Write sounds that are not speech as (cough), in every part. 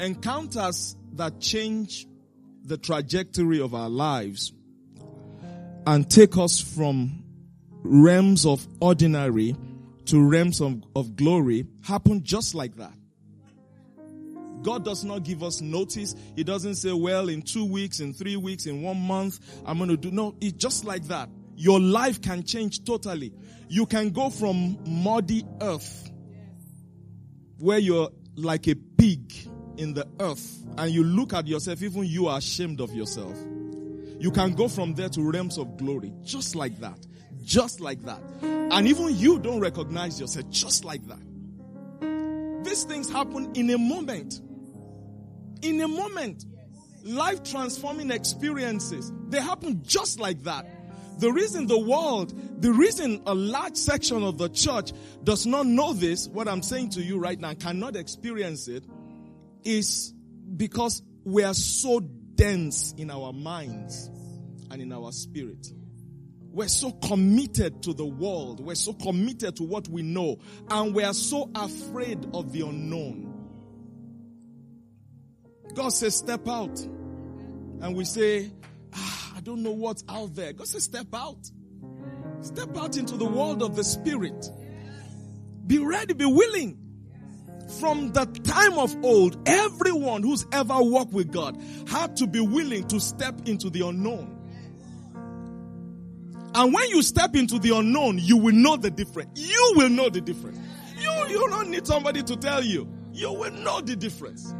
encounters that change the trajectory of our lives and take us from realms of ordinary to realms of, of glory happen just like that. God does not give us notice. He doesn't say, well, in two weeks, in three weeks, in one month, I'm going to do. No, it's just like that. Your life can change totally. You can go from muddy earth where you're like a pig in the earth and you look at yourself, even you are ashamed of yourself. You can go from there to realms of glory, just like that. Just like that. And even you don't recognize yourself, just like that. These things happen in a moment. In a moment. Life transforming experiences. They happen just like that. The reason the world, the reason a large section of the church does not know this, what I'm saying to you right now, cannot experience it, is because we are so dense in our minds and in our spirit. We're so committed to the world. We're so committed to what we know. And we are so afraid of the unknown. God says, step out. And we say, ah, I don't know what's out there. God says, step out. Step out into the world of the spirit. Be ready, be willing. From the time of old, everyone who's ever walked with God had to be willing to step into the unknown. And when you step into the unknown, you will know the difference. You will know the difference. You, you don't need somebody to tell you. You will know the difference.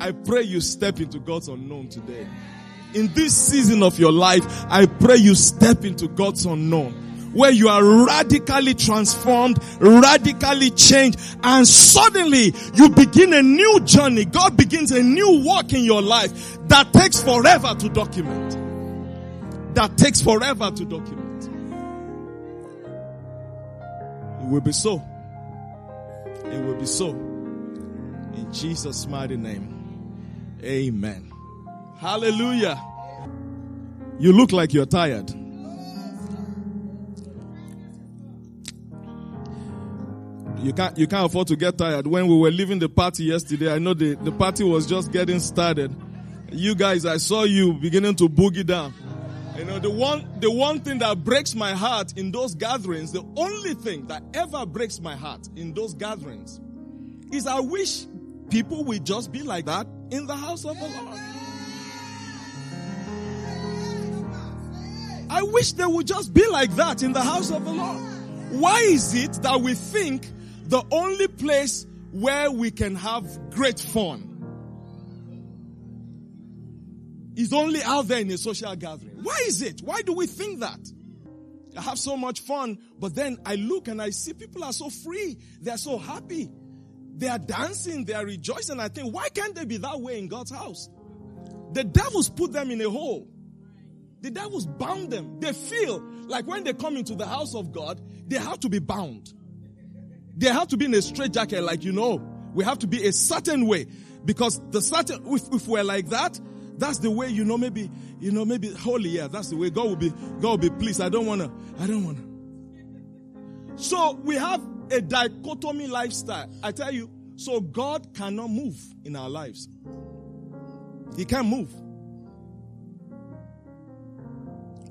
I pray you step into God's unknown today. In this season of your life, I pray you step into God's unknown where you are radically transformed, radically changed, and suddenly you begin a new journey. God begins a new walk in your life that takes forever to document that takes forever to document. It will be so. It will be so. In Jesus' mighty name. Amen. Hallelujah. You look like you're tired. You can't, you can't afford to get tired. When we were leaving the party yesterday, I know the, the party was just getting started. You guys, I saw you beginning to boogie down. You know, the one, the one thing that breaks my heart in those gatherings, the only thing that ever breaks my heart in those gatherings is I wish people would just be like that in the house of the Lord. I wish they would just be like that in the house of the Lord. Why is it that we think the only place where we can have great fun is only out there in a social gathering. Why is it? Why do we think that? I have so much fun, but then I look and I see people are so free. They are so happy. They are dancing. They are rejoicing. I think, why can't they be that way in God's house? The devils put them in a hole. The devils bound them. They feel like when they come into the house of God, they have to be bound. They have to be in a straitjacket, like you know. We have to be a certain way. Because the certain, if, if we're like that, that's the way, you know, maybe, you know, maybe holy, yeah, that's the way God will be, God will be pleased. I don't wanna, I don't wanna. So we have a dichotomy lifestyle. I tell you, so God cannot move in our lives. He can't move.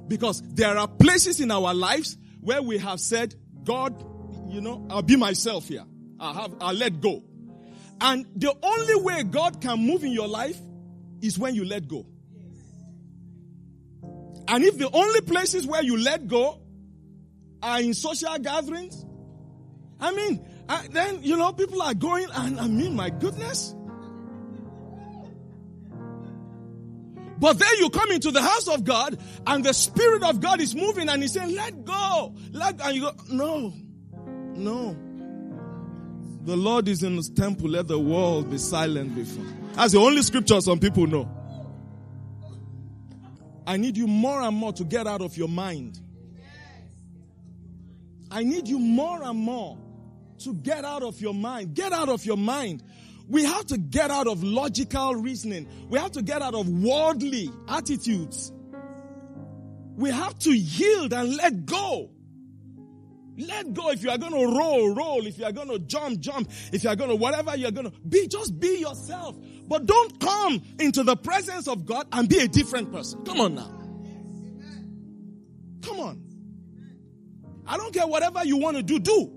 Because there are places in our lives where we have said, God, you know, I'll be myself here. I'll have, I'll let go. And the only way God can move in your life is when you let go. And if the only places where you let go are in social gatherings, I mean, I, then, you know, people are going and I mean, my goodness. But then you come into the house of God and the Spirit of God is moving and He's saying, let go. Let, and you go, no, no. The Lord is in His temple. Let the world be silent before. That's the only scripture some people know. I need you more and more to get out of your mind. I need you more and more to get out of your mind. Get out of your mind. We have to get out of logical reasoning. We have to get out of worldly attitudes. We have to yield and let go. Let go. If you are going to roll, roll. If you are going to jump, jump. If you are going to whatever you are going to be, just be yourself. But don't come into the presence of God and be a different person. Come on now. Come on. I don't care whatever you want to do, do.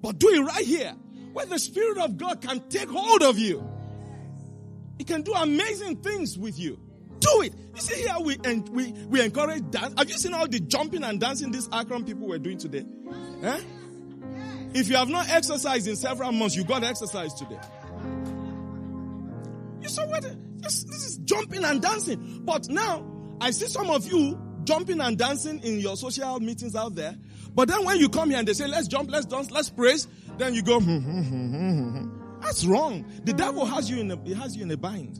But do it right here. Where the Spirit of God can take hold of you. He can do amazing things with you. Do it. You see here we we we encourage dance. Have you seen all the jumping and dancing these Akron people were doing today? Eh? If you have not exercised in several months, you got exercise today. You saw what? This, this is jumping and dancing. But now I see some of you jumping and dancing in your social meetings out there. But then when you come here and they say, let's jump, let's dance, let's praise, then you go, hmm, hmm, hmm, that's wrong. The devil has you in a, has you in a bind.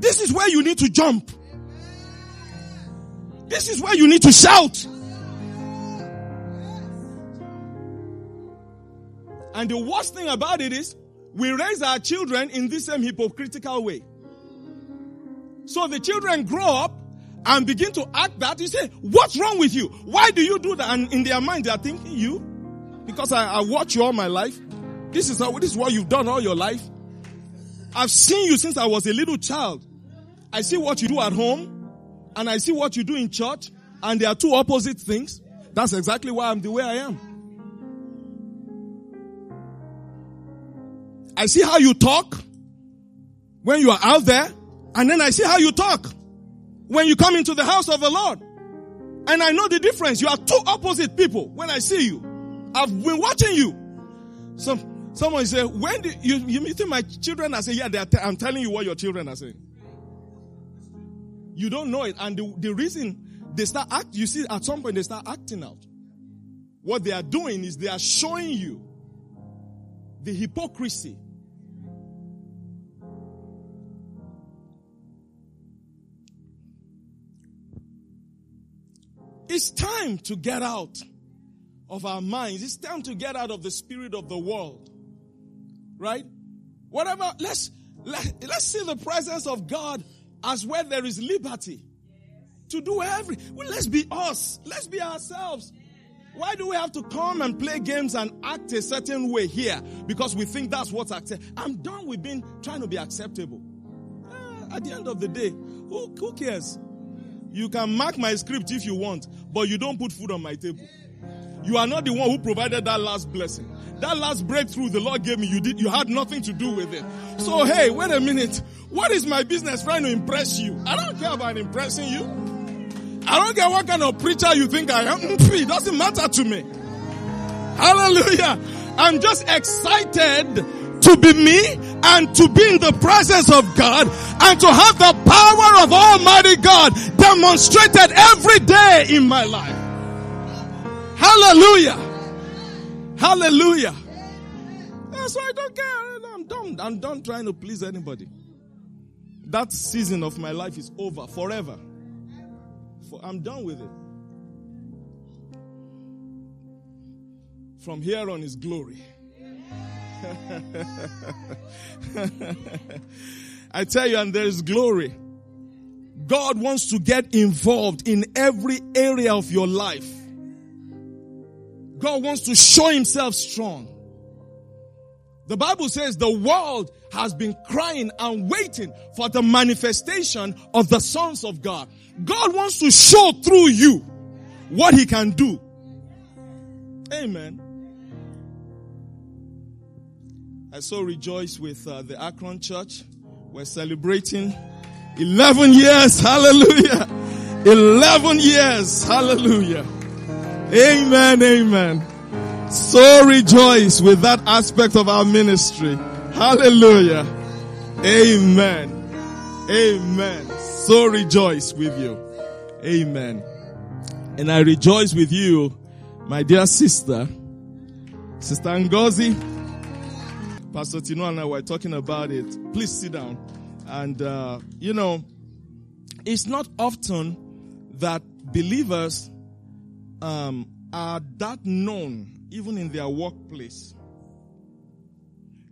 This is where you need to jump. This is where you need to shout. And the worst thing about it is, we raise our children in this same hypocritical way. So the children grow up and begin to act that. You say, what's wrong with you? Why do you do that? And in their mind, they are thinking, you? Because I, I watch you all my life. This is, how, this is what you've done all your life. I've seen you since I was a little child. I see what you do at home and I see what you do in church and they are two opposite things. That's exactly why I'm the way I am. I see how you talk when you are out there and then I see how you talk when you come into the house of the Lord. And I know the difference. You are two opposite people when I see you. I've been watching you. Some, someone say, when did you, you meeting my children? I say, yeah, t- I'm telling you what your children are saying. You don't know it. And the, the reason they start act, you see, at some point they start acting out. What they are doing is they are showing you the hypocrisy It's time to get out of our minds. It's time to get out of the spirit of the world. Right? Whatever, let's, let, let's see the presence of God as where there is liberty to do every, well, let's be us. Let's be ourselves. Why do we have to come and play games and act a certain way here? Because we think that's what's acceptable. I'm done with being, trying to be acceptable. Uh, at the end of the day, who, who cares? You can mark my script if you want, but you don't put food on my table. You are not the one who provided that last blessing. That last breakthrough the Lord gave me, you did, you had nothing to do with it. So hey, wait a minute. What is my business trying to impress you? I don't care about impressing you. I don't care what kind of preacher you think I am. (laughs) It doesn't matter to me. Hallelujah. I'm just excited to be me and to be in the presence of God and to have the power of Almighty God demonstrated every day in my life. Hallelujah. Hallelujah. That's why I don't care. I'm done. I'm done trying to please anybody. That season of my life is over forever. For I'm done with it. From here on is glory. I tell you, and there is glory. God wants to get involved in every area of your life. God wants to show himself strong. The Bible says the world has been crying and waiting for the manifestation of the sons of God. God wants to show through you what he can do. Amen. I so rejoice with uh, the Akron Church. We're celebrating 11 years. Hallelujah. 11 years. Hallelujah. Amen. Amen. So rejoice with that aspect of our ministry. Hallelujah. Amen. Amen. So rejoice with you. Amen. And I rejoice with you, my dear sister, Sister Ngozi. Pastor Tino and I were talking about it. Please sit down. And, uh, you know, it's not often that believers um, are that known, even in their workplace.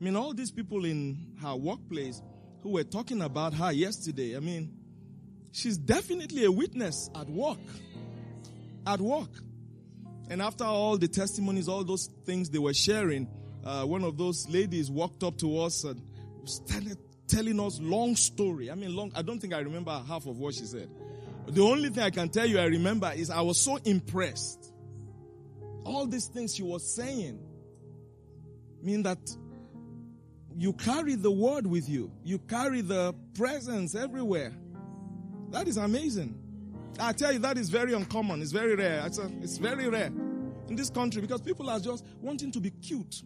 I mean, all these people in her workplace who were talking about her yesterday, I mean, she's definitely a witness at work. At work. And after all the testimonies, all those things they were sharing, uh, one of those ladies walked up to us and started telling us long story. I mean, long. I don't think I remember half of what she said. The only thing I can tell you I remember is I was so impressed. All these things she was saying mean that you carry the word with you. You carry the presence everywhere. That is amazing. I tell you, that is very uncommon. It's very rare. It's, a, it's very rare in this country because people are just wanting to be cute.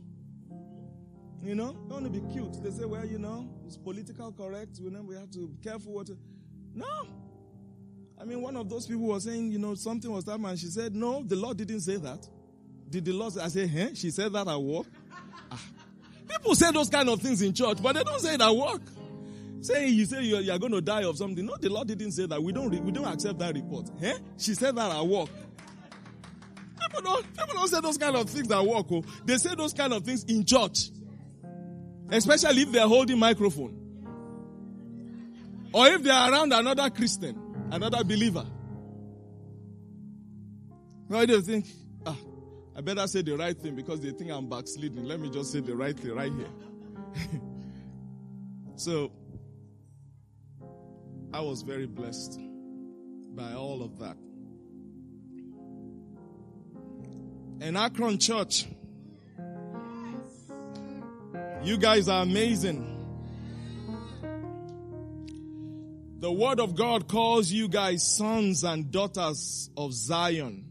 You know, they want to be cute. They say, well, you know, it's political correct. You know, we have to be careful what. To... No. I mean, one of those people was saying, you know, something was that man. She said, no, the Lord didn't say that. Did the Lord say, I said, huh? She said that at work. (laughs) Ah. People say those kind of things in church, but they don't say it at work. Say you say you're, you're, going to die of something. No, the Lord didn't say that. We don't we don't accept that report. Eh? She said that at work. People don't people don't say those kind of things at work. Oh. They say those kind of things in church, especially if they're holding microphone, or if they are around another Christian, another believer. Why do you think? Ah, I better say the right thing because they think I'm backsliding. Let me just say the right thing right here. (laughs) so I was very blessed by all of that. And Akron Church, you guys are amazing. The Word of God calls you guys sons and daughters of Zion.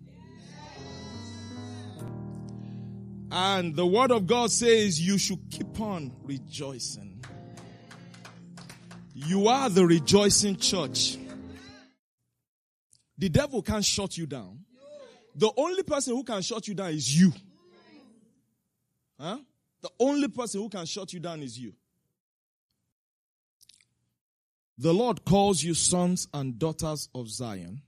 And the Word of God says you should keep on rejoicing. You are the rejoicing church. The devil can't shut you down. The only person who can shut you down is you. Huh? The only person who can shut you down is you. The Lord calls you sons and daughters of Zion.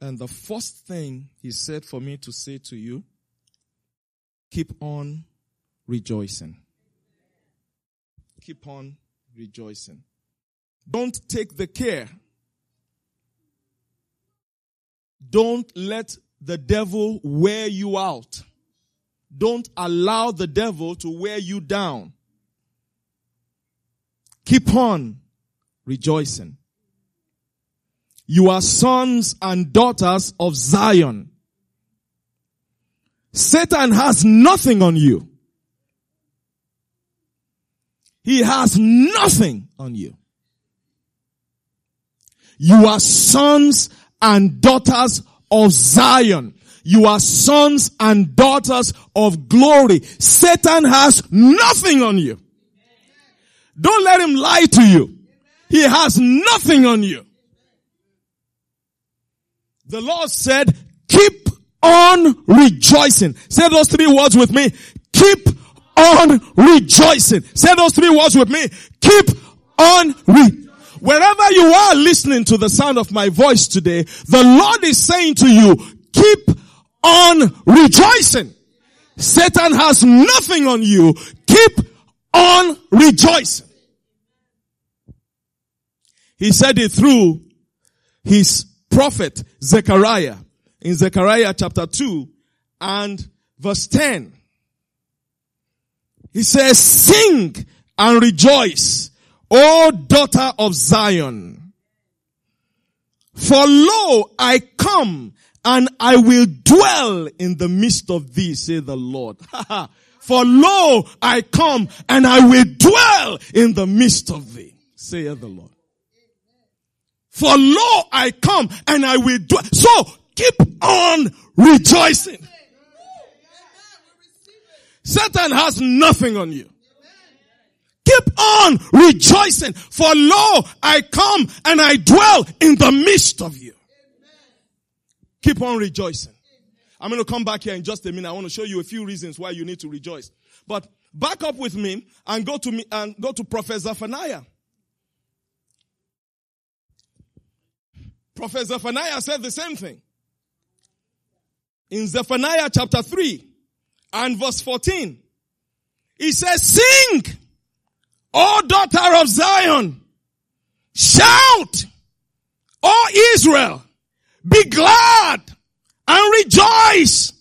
And the first thing he said for me to say to you, keep on rejoicing. Keep on rejoicing. Don't take the care. Don't let the devil wear you out. Don't allow the devil to wear you down. Keep on rejoicing. You are sons and daughters of Zion. Satan has nothing on you. He has nothing on you. You are sons and daughters of Zion. You are sons and daughters of glory. Satan has nothing on you. Don't let him lie to you. He has nothing on you. The Lord said, keep on rejoicing. Say those three words with me. Keep on rejoicing. Say those three words with me. Keep on rejoicing. Wherever you are listening to the sound of my voice today, the Lord is saying to you, keep on rejoicing. Satan has nothing on you. Keep on rejoicing. He said it through his prophet Zechariah in Zechariah chapter 2 and verse 10. He says, sing and rejoice, O daughter of Zion. For lo, I come and I will dwell in the midst of thee, say the Lord. (laughs) For lo, I come and I will dwell in the midst of thee, saith the Lord. For lo, I come and I will dwell. So keep on rejoicing. Satan has nothing on you. Keep on rejoicing for lo, I come and I dwell in the midst of you. Keep on rejoicing. I'm going to come back here in just a minute. I want to show you a few reasons why you need to rejoice. But back up with me and go to me and go to Prophet Zephaniah. Prophet Zephaniah said the same thing. In Zephaniah chapter 3 and verse 14, he says, sing, O daughter of Zion, shout, O Israel, be glad and rejoice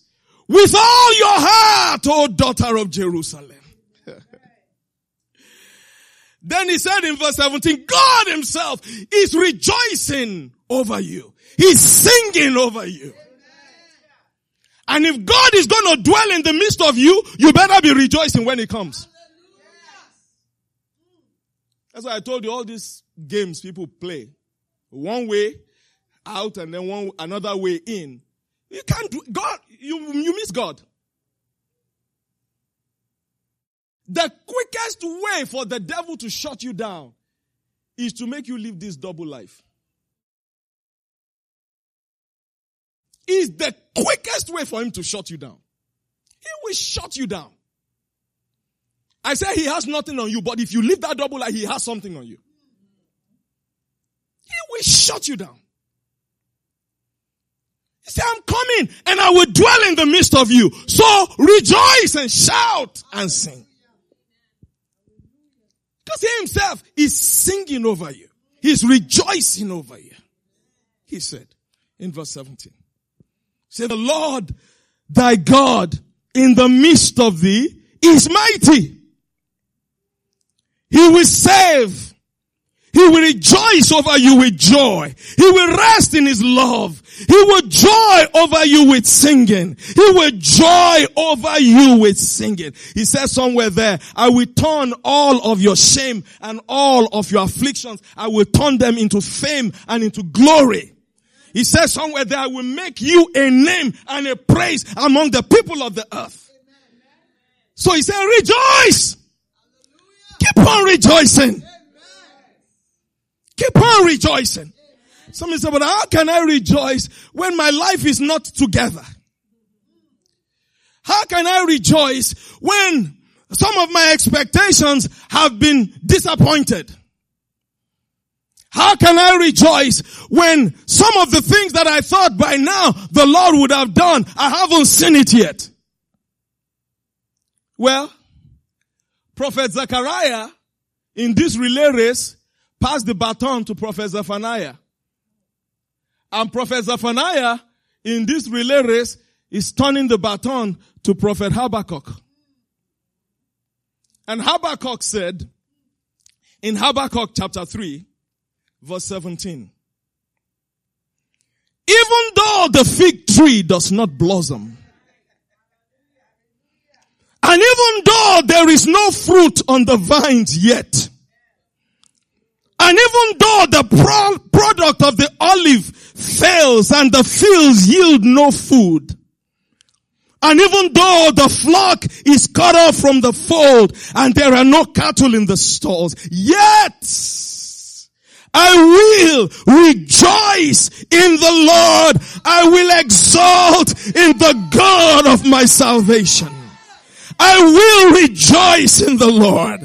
with all your heart, O daughter of Jerusalem. (laughs) then he said in verse 17, God himself is rejoicing over you. He's singing over you. And if God is going to dwell in the midst of you, you better be rejoicing when he comes. That's why I told you all these games people play. One way out and then one, another way in. You can't do, God, you, you miss God. The quickest way for the devil to shut you down is to make you live this double life. Is the quickest way for him to shut you down. He will shut you down. I say he has nothing on you, but if you live that double life, he has something on you. He will shut you down. Said, I'm coming and I will dwell in the midst of you. So rejoice and shout and sing. Because he himself is singing over you. He's rejoicing over you. He said in verse 17, say the Lord thy God in the midst of thee is mighty. He will save. He will rejoice over you with joy. He will rest in his love. He will joy over you with singing. He will joy over you with singing. He says somewhere there, I will turn all of your shame and all of your afflictions. I will turn them into fame and into glory. He says somewhere there, I will make you a name and a praise among the people of the earth. So he said, rejoice. Keep on rejoicing. Keep on rejoicing. Somebody said, but how can I rejoice when my life is not together? How can I rejoice when some of my expectations have been disappointed? How can I rejoice when some of the things that I thought by now the Lord would have done, I haven't seen it yet? Well, Prophet Zechariah in this relay race passed the baton to Prophet Zephaniah. And Prophet Zephaniah in this relay race is turning the baton to Prophet Habakkuk. And Habakkuk said in Habakkuk chapter 3 verse 17, even though the fig tree does not blossom, and even though there is no fruit on the vines yet, and even though the pro- product of the olive fails and the fields yield no food, and even though the flock is cut off from the fold and there are no cattle in the stalls, yet I will rejoice in the Lord. I will exalt in the God of my salvation. I will rejoice in the Lord.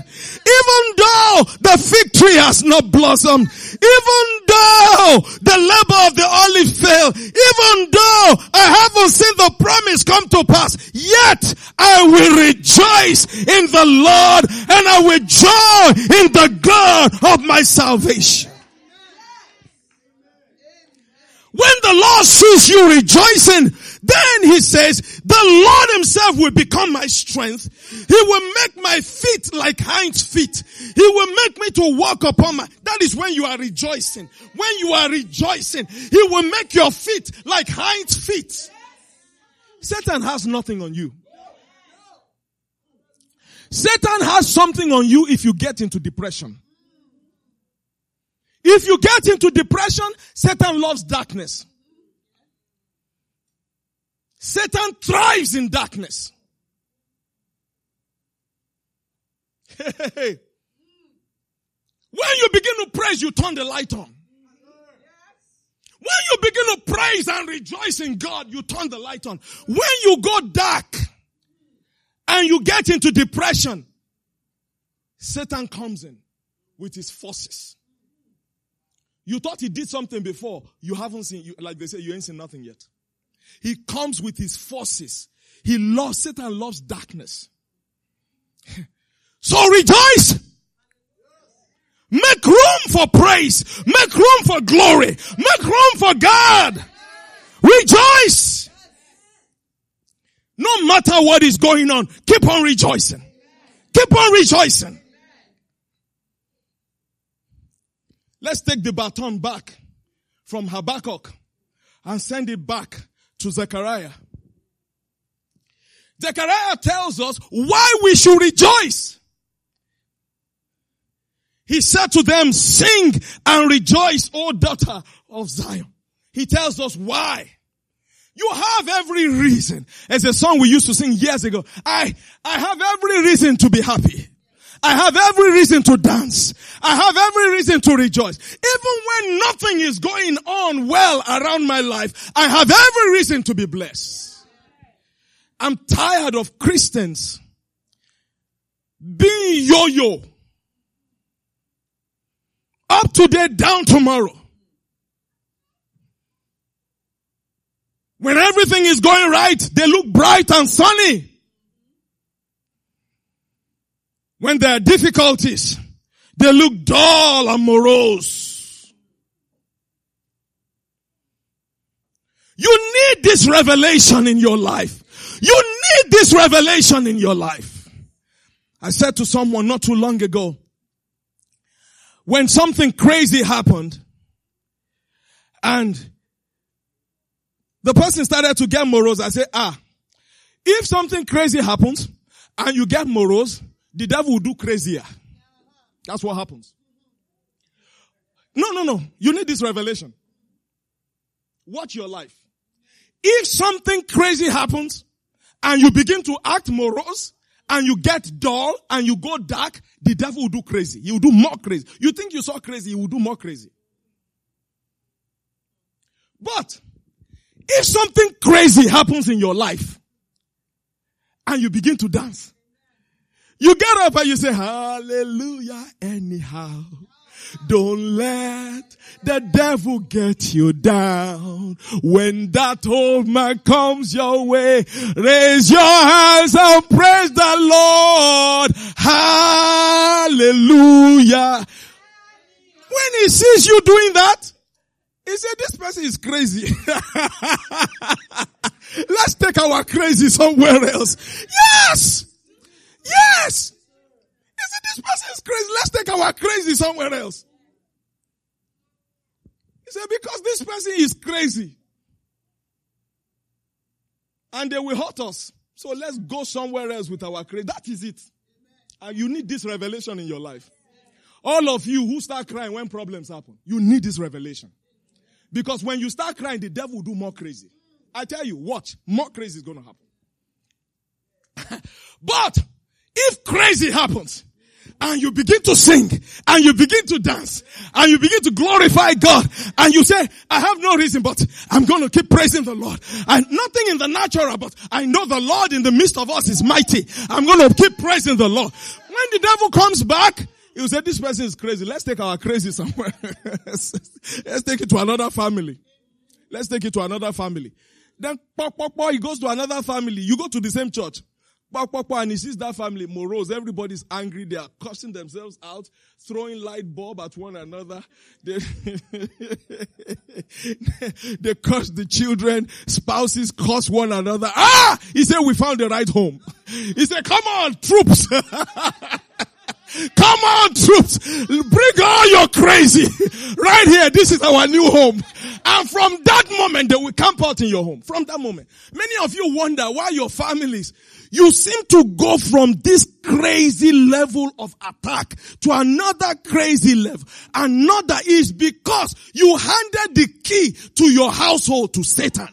Even though the fig tree has not blossomed, even though the labor of the olive failed, even though I haven't seen the promise come to pass, yet I will rejoice in the Lord and I will joy in the God of my salvation. When the Lord sees you rejoicing, then he says, the Lord himself will become my strength. He will make my feet like hinds feet. He will make me to walk upon my, that is when you are rejoicing. When you are rejoicing, he will make your feet like hinds feet. Satan has nothing on you. Satan has something on you if you get into depression. If you get into depression, Satan loves darkness. Satan thrives in darkness. when you begin to praise, you turn the light on. When you begin to praise and rejoice in God, you turn the light on. When you go dark and you get into depression, Satan comes in with his forces. You thought he did something before. You haven't seen, you, like they say, you ain't seen nothing yet. He comes with his forces. He loves, Satan loves darkness. (laughs) so rejoice! Make room for praise. Make room for glory. Make room for God. Rejoice! No matter what is going on, keep on rejoicing. Keep on rejoicing. Let's take the baton back from Habakkuk and send it back to Zechariah. Zechariah tells us why we should rejoice. He said to them, sing and rejoice, O daughter of Zion. He tells us why. You have every reason. As a song we used to sing years ago. I, I have every reason to be happy. I have every reason to dance. I have every reason to rejoice. Even when nothing is going on well around my life, I have every reason to be blessed. I'm tired of Christians being yo-yo. Up today, down tomorrow. When everything is going right, they look bright and sunny. When there are difficulties, they look dull and morose. You need this revelation in your life. You need this revelation in your life. I said to someone not too long ago, when something crazy happened and the person started to get morose, I said, ah, if something crazy happens and you get morose, the devil will do crazier. That's what happens. No, no, no. You need this revelation. Watch your life. If something crazy happens and you begin to act morose and you get dull and you go dark, the devil will do crazy. He will do more crazy. You think you saw crazy, he will do more crazy. But if something crazy happens in your life and you begin to dance, you get up and you say, hallelujah anyhow. Don't let the devil get you down. When that old man comes your way, raise your hands and praise the Lord. Hallelujah. When he sees you doing that, he said, this person is crazy. (laughs) Let's take our crazy somewhere else. Yes! Yes! He said, this person is crazy. Let's take our crazy somewhere else. He said, because this person is crazy. And they will hurt us. So let's go somewhere else with our crazy. That is it. And you need this revelation in your life. All of you who start crying when problems happen, you need this revelation. Because when you start crying, the devil will do more crazy. I tell you, watch, more crazy is going to happen. (laughs) but if crazy happens, and you begin to sing, and you begin to dance, and you begin to glorify God, and you say, I have no reason, but I'm going to keep praising the Lord. And nothing in the natural, but I know the Lord in the midst of us is mighty. I'm going to keep praising the Lord. When the devil comes back, he will say, this person is crazy. Let's take our crazy somewhere. (laughs) Let's take it to another family. Let's take it to another family. Then, pop, pop, pop, he goes to another family. You go to the same church. And he sees that family morose. Everybody's angry. They are cursing themselves out, throwing light bulb at one another. (laughs) They, they curse the children. Spouses curse one another. Ah! He said, we found the right home. (laughs) He said, come on, troops. (laughs) Come on, troops. Bring all your crazy. Right here. This is our new home. And from that moment, they will camp out in your home. From that moment. Many of you wonder why your families, you seem to go from this crazy level of attack to another crazy level. Another is because you handed the key to your household to Satan.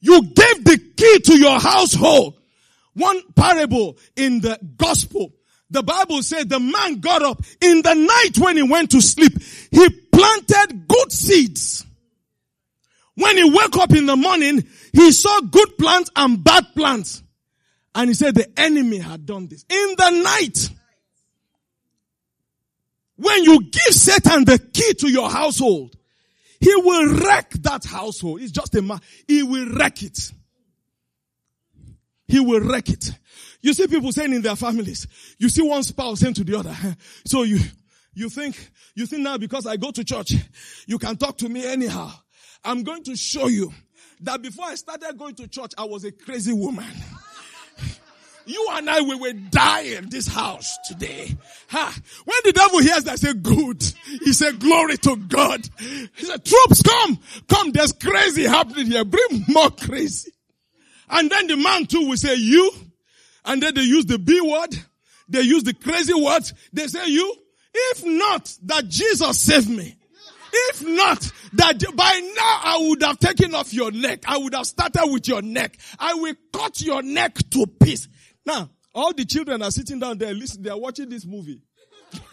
You gave the key to your household. One parable in the gospel the Bible said the man got up in the night when he went to sleep. He planted good seeds. When he woke up in the morning, he saw good plants and bad plants. And he said the enemy had done this. In the night, when you give Satan the key to your household, he will wreck that household. It's just a man. He will wreck it. He will wreck it. You see people saying in their families, you see one spouse saying to the other, so you, you think, you think now because I go to church, you can talk to me anyhow. I'm going to show you that before I started going to church, I was a crazy woman. You and I, we will die in this house today. Ha. When the devil hears that, say good. He said, glory to God. He said, troops come, come, there's crazy happening here. Bring more crazy. And then the man too will say, you. And then they use the B word. They use the crazy words. They say, you. If not that Jesus saved me. If not, that by now I would have taken off your neck. I would have started with your neck. I will cut your neck to pieces. Now, all the children are sitting down there, listen, they are watching this movie. (laughs)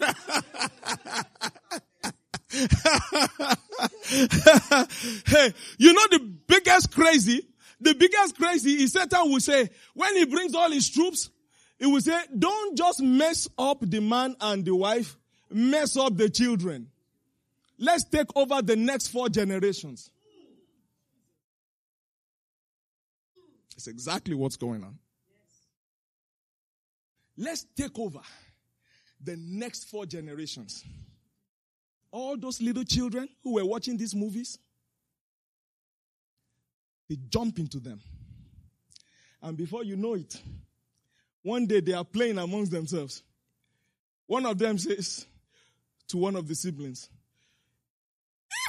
hey, you know the biggest crazy? The biggest crazy is Satan will say, when he brings all his troops, he will say, don't just mess up the man and the wife, mess up the children. Let's take over the next four generations. It's exactly what's going on. Let's take over the next four generations. All those little children who were watching these movies, they jump into them. And before you know it, one day they are playing amongst themselves. One of them says to one of the siblings,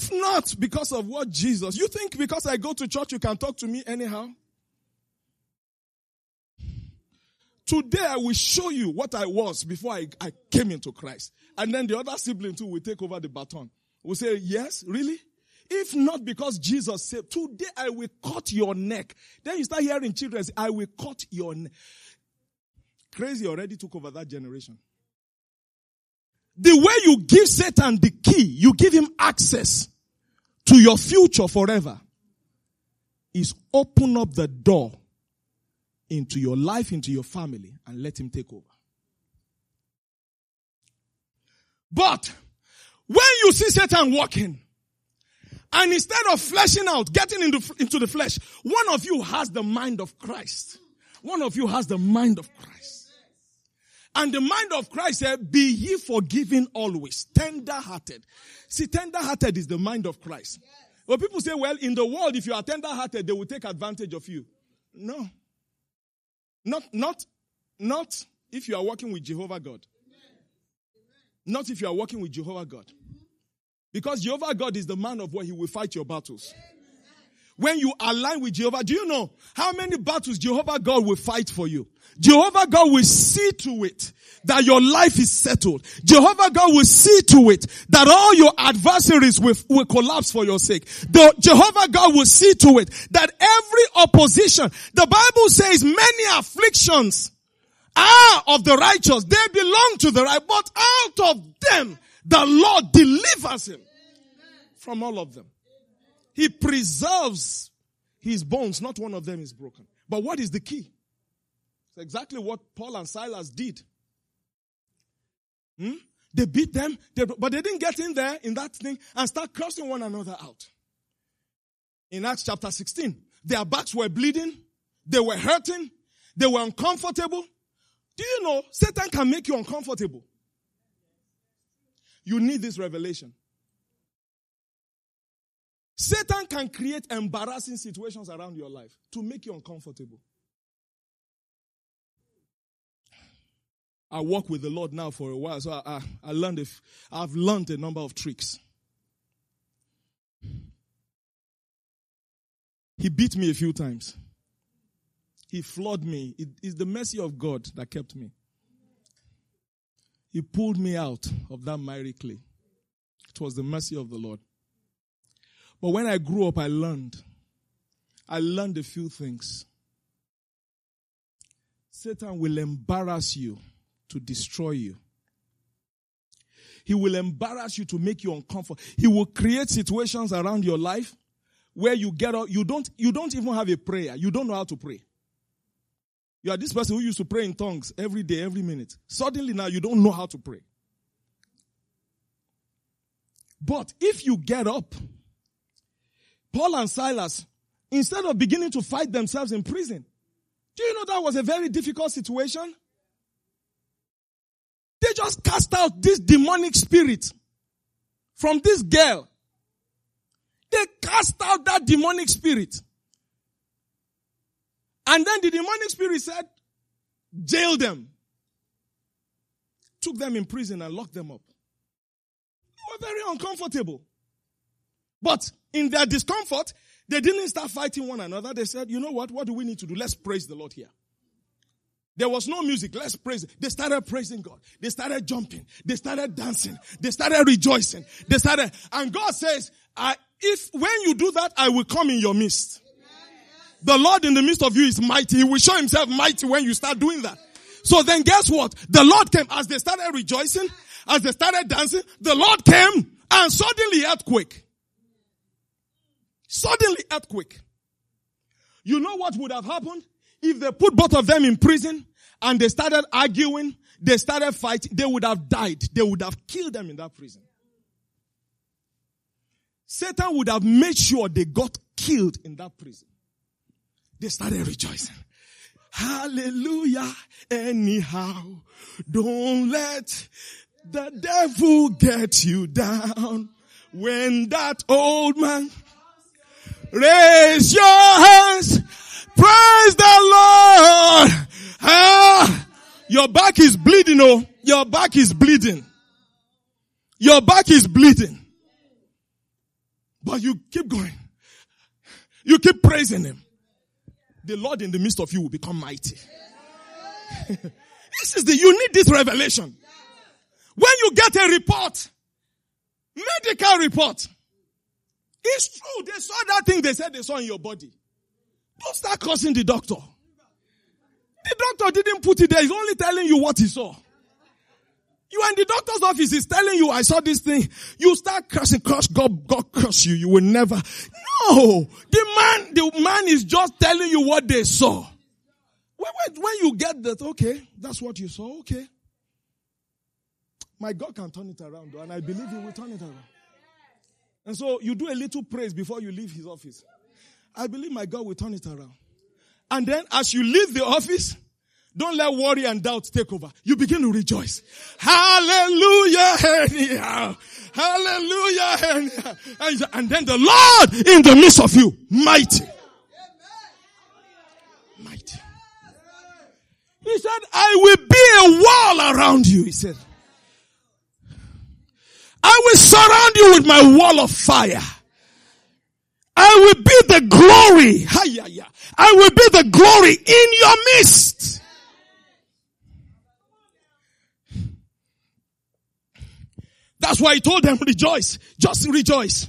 if not because of what Jesus, you think because I go to church you can talk to me anyhow? Today I will show you what I was before I, I came into Christ. And then the other sibling too will take over the baton. Will say, yes, really? If not because Jesus said, today I will cut your neck. Then you start hearing children say, I will cut your neck. Crazy already took over that generation. The way you give Satan the key, you give him access to your future forever, is open up the door into your life, into your family, and let him take over. But when you see Satan walking, and instead of fleshing out, getting into, into the flesh, one of you has the mind of Christ. One of you has the mind of Christ. And the mind of Christ said, be ye forgiven always, tender hearted. See, tender hearted is the mind of Christ. Well, people say, well, in the world, if you are tender hearted, they will take advantage of you. No. Not, not, not if you are working with Jehovah God. Not if you are working with Jehovah God. Because Jehovah God is the man of war, he will fight your battles. When you align with Jehovah, do you know how many battles Jehovah God will fight for you? Jehovah God will see to it that your life is settled. Jehovah God will see to it that all your adversaries will, will collapse for your sake. The, Jehovah God will see to it that every opposition, the Bible says many afflictions are of the righteous. They belong to the right, but out of them the Lord delivers him from all of them. He preserves his bones. Not one of them is broken. But what is the key? It's exactly what Paul and Silas did. Hmm? They beat them, they, but they didn't get in there in that thing and start cursing one another out. In Acts chapter 16, their backs were bleeding, they were hurting, they were uncomfortable. Do you know Satan can make you uncomfortable? You need this revelation. Satan can create embarrassing situations around your life to make you uncomfortable. I work with the Lord now for a while, so I, I, I learned if I've learned a number of tricks. He beat me a few times. He flawed me. It is the mercy of God that kept me. He pulled me out of that miry clay. It was the mercy of the Lord. But when I grew up, I learned. I learned a few things. Satan will embarrass you to destroy you. He will embarrass you to make you uncomfortable. He will create situations around your life where you get up, you don't, you don't even have a prayer. You don't know how to pray. You are this person who used to pray in tongues every day, every minute. Suddenly now you don't know how to pray. But if you get up Paul and Silas, instead of beginning to fight themselves in prison, do you know that was a very difficult situation? They just cast out this demonic spirit from this girl. They cast out that demonic spirit. And then the demonic spirit said, jail them. Took them in prison and locked them up. They were very uncomfortable. But in their discomfort, they didn't start fighting one another. They said, you know what? What do we need to do? Let's praise the Lord here. There was no music. Let's praise. They started praising God. They started jumping. They started dancing. They started rejoicing. They started, and God says, I, if when you do that, I will come in your midst. The Lord in the midst of you is mighty. He will show himself mighty when you start doing that. So then guess what? The Lord came as they started rejoicing, as they started dancing, the Lord came and suddenly earthquake. Suddenly earthquake. You know what would have happened? If they put both of them in prison and they started arguing, they started fighting, they would have died. They would have killed them in that prison. Satan would have made sure they got killed in that prison. They started rejoicing. Hallelujah. Anyhow, don't let the devil get you down. When that old man raise your hands, praise the Lord. Ah, your back is bleeding, oh, your back is bleeding. Your back is bleeding. But you keep going. You keep praising him the Lord in the midst of you will become mighty. (laughs) this is the, you need this revelation. When you get a report, medical report, it's true. They saw that thing they said they saw in your body. Don't start cursing the doctor. The doctor didn't put it there. He's only telling you what he saw. You are in the doctor's office. He's telling you, I saw this thing. You start cursing, curse God, God curse you. You will never. No, the man, the man is just telling you what they saw. When, when, when you get that, okay, that's what you saw. Okay, my God can turn it around, and I believe He will turn it around. And so you do a little praise before you leave His office. I believe my God will turn it around. And then as you leave the office, don't let worry and doubt take over. You begin to rejoice. Hallelujah. Hallelujah. And then the Lord in the midst of you, mighty. Mighty. He said, I will be a wall around you. He said, I will surround you with my wall of fire. I will be the glory. I will be the glory in your midst. That's why he told them, rejoice, just rejoice.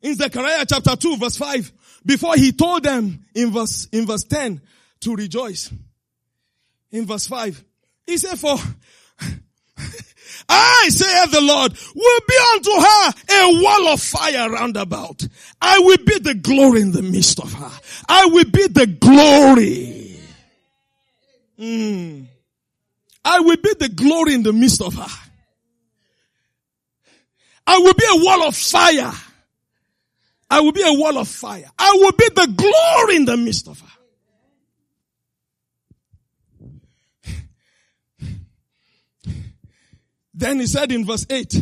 In Zechariah chapter 2 verse 5, before he told them in verse, in verse 10 to rejoice. In verse 5, he said, for I, say the Lord, will be unto her a wall of fire round about. I will be the glory in the midst of her. I will be the glory. Mm. I will be the glory in the midst of her. I will be a wall of fire. I will be a wall of fire. I will be the glory in the midst of her. Then he said in verse 8,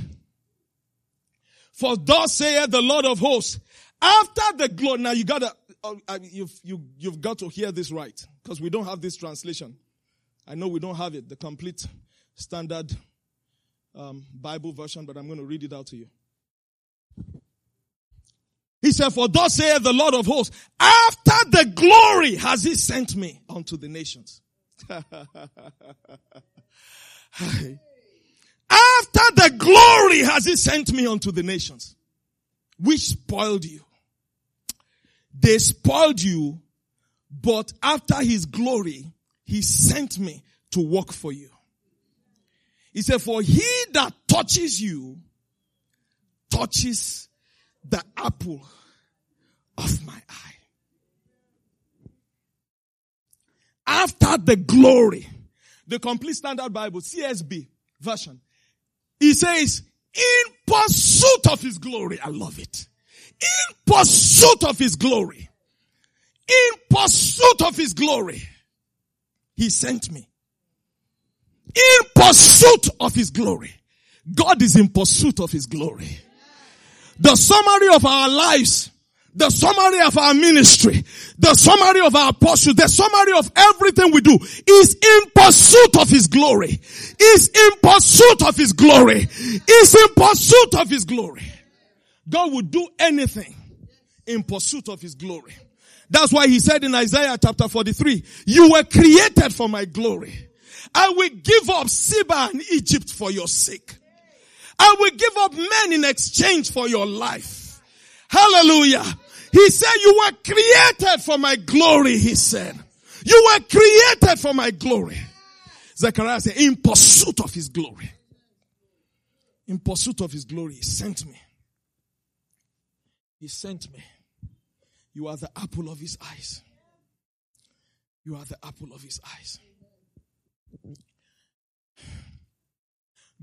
For thus saith the Lord of hosts, after the glory, now you gotta, uh, uh, you've, you, you've got to hear this right, because we don't have this translation. I know we don't have it, the complete standard um, Bible version, but I'm going to read it out to you. He said, for thus saith the Lord of hosts, after the glory has he sent me unto the nations. (laughs) after the glory has he sent me unto the nations, which spoiled you. They spoiled you, but after his glory, he sent me to work for you. He said, for he that touches you touches the apple of my eye. After the glory, the complete standard Bible, CSB version, he says, in pursuit of his glory, I love it. In pursuit of his glory, in pursuit of his glory, he sent me in pursuit of his glory. God is in pursuit of his glory. The summary of our lives, the summary of our ministry, the summary of our pursuit, the summary of everything we do is in pursuit of His glory. Is in pursuit of His glory. Is in pursuit of His glory. God would do anything in pursuit of His glory. That's why He said in Isaiah chapter 43, you were created for my glory. I will give up Seba and Egypt for your sake. I will give up men in exchange for your life. Hallelujah. He said, you were created for my glory, he said. You were created for my glory. Zechariah said, in pursuit of his glory. In pursuit of his glory, he sent me. He sent me. You are the apple of his eyes. You are the apple of his eyes.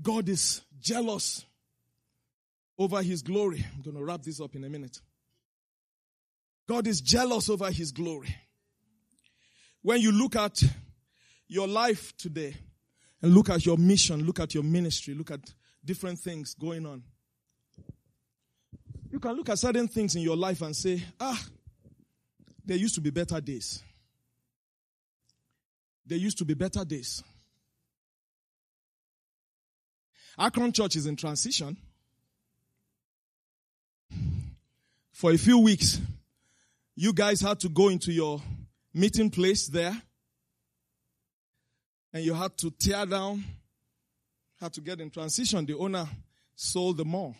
God is jealous over his glory. I'm going to wrap this up in a minute. God is jealous over his glory. When you look at your life today and look at your mission, look at your ministry, look at different things going on, you can look at certain things in your life and say, ah, there used to be better days. There used to be better days. Akron Church is in transition. For a few weeks, you guys had to go into your meeting place there and you had to tear down, had to get in transition. The owner sold the mall.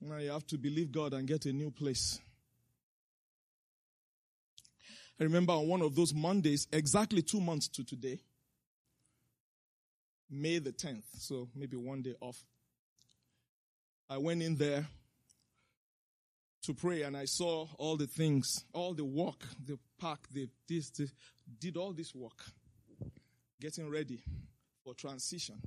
Now you have to believe God and get a new place. I remember on one of those Mondays, exactly two months to today, May the 10th, so maybe one day off. I went in there to pray and I saw all the things, all the work, the park, the this, did all this work, getting ready for transition.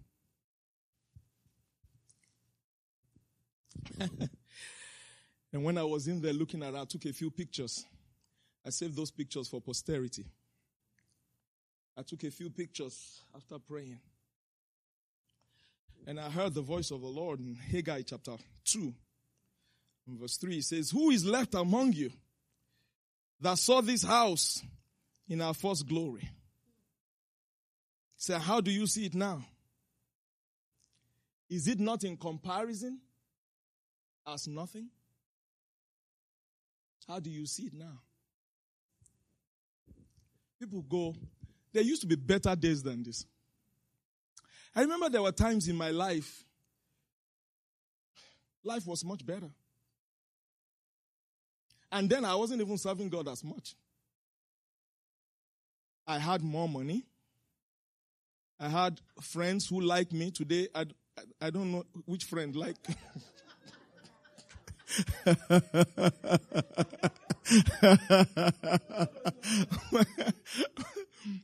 (laughs) and when I was in there looking at I took a few pictures. I saved those pictures for posterity. I took a few pictures after praying. And I heard the voice of the Lord in Haggai chapter 2, verse 3. It says, Who is left among you that saw this house in our first glory? Say, so how do you see it now? Is it not in comparison as nothing? How do you see it now? People go, there used to be better days than this. I remember there were times in my life, life was much better. And then I wasn't even serving God as much. I had more money. I had friends who like me. Today, I, I don't know which friend like. (laughs)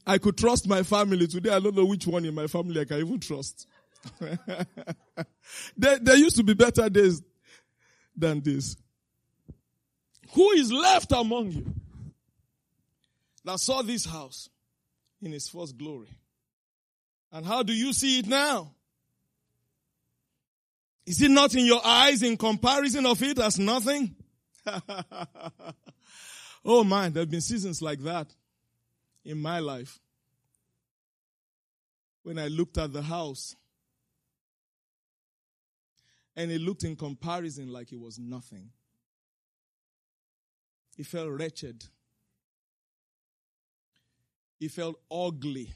I could trust my family. Today I don't know which one in my family I can even trust. (laughs) there, there used to be better days than this. Who is left among you that saw this house in its first glory? And how do you see it now? Is it not in your eyes in comparison of it as nothing? (laughs) oh man, there have been seasons like that in my life when I looked at the house and it looked in comparison like it was nothing. It felt wretched. He felt ugly,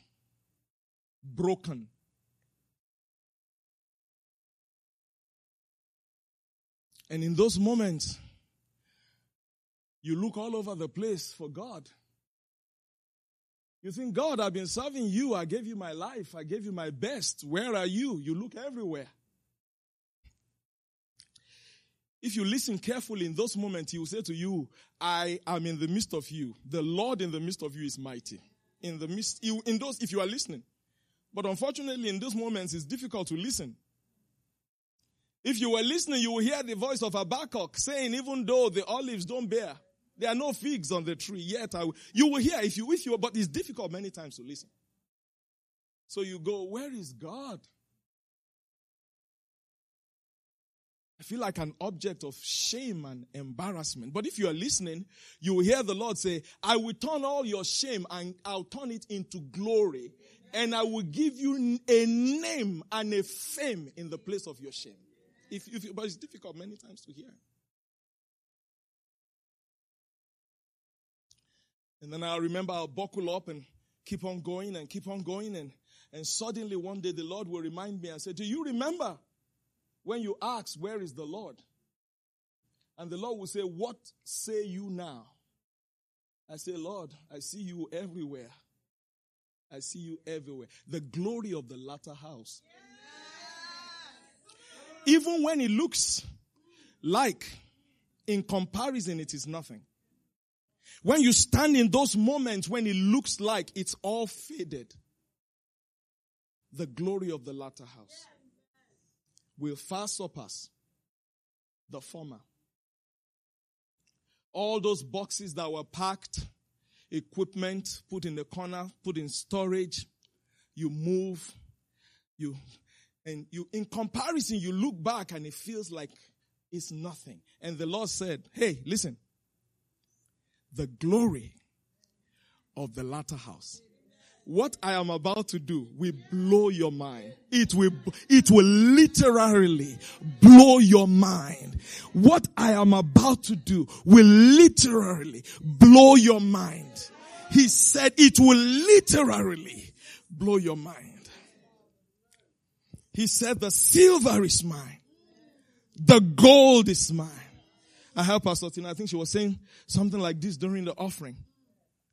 broken. And in those moments, you look all over the place for God. You think, God, I've been serving you. I gave you my life. I gave you my best. Where are you? You look everywhere. If you listen carefully in those moments, he will say to you, I am in the midst of you. The Lord in the midst of you is mighty. In the midst, in those, if you are listening. But unfortunately, in those moments, it's difficult to listen. If you were listening, you will hear the voice of Habakkuk saying, even though the olives don't bear, there are no figs on the tree yet. I, you will hear if you with you, but it's difficult many times to listen. So you go, where is God? Feel like an object of shame and embarrassment. But if you are listening, you will hear the Lord say, I will turn all your shame and I'll turn it into glory. And I will give you a name and a fame in the place of your shame. If, if, but it's difficult many times to hear. And then I remember I'll buckle up and keep on going and keep on going. And, and suddenly one day the Lord will remind me and say, Do you remember when you ask, Where is the Lord? And the Lord will say, What say you now? I say, Lord, I see you everywhere. I see you everywhere. The glory of the latter house. Even when it looks like, in comparison, it is nothing. When you stand in those moments when it looks like it's all faded, the glory of the latter house will far surpass the former. All those boxes that were packed, equipment put in the corner, put in storage, you move, you, and you, in comparison, you look back and it feels like it's nothing. And the Lord said, Hey, listen, the glory of the latter house. What I am about to do will blow your mind. It will, it will literally blow your mind. What I am about to do will literally blow your mind. He said it will literally blow your mind. He said the silver is mine. The gold is mine. I help Pastor Tina. I think she was saying something like this during the offering.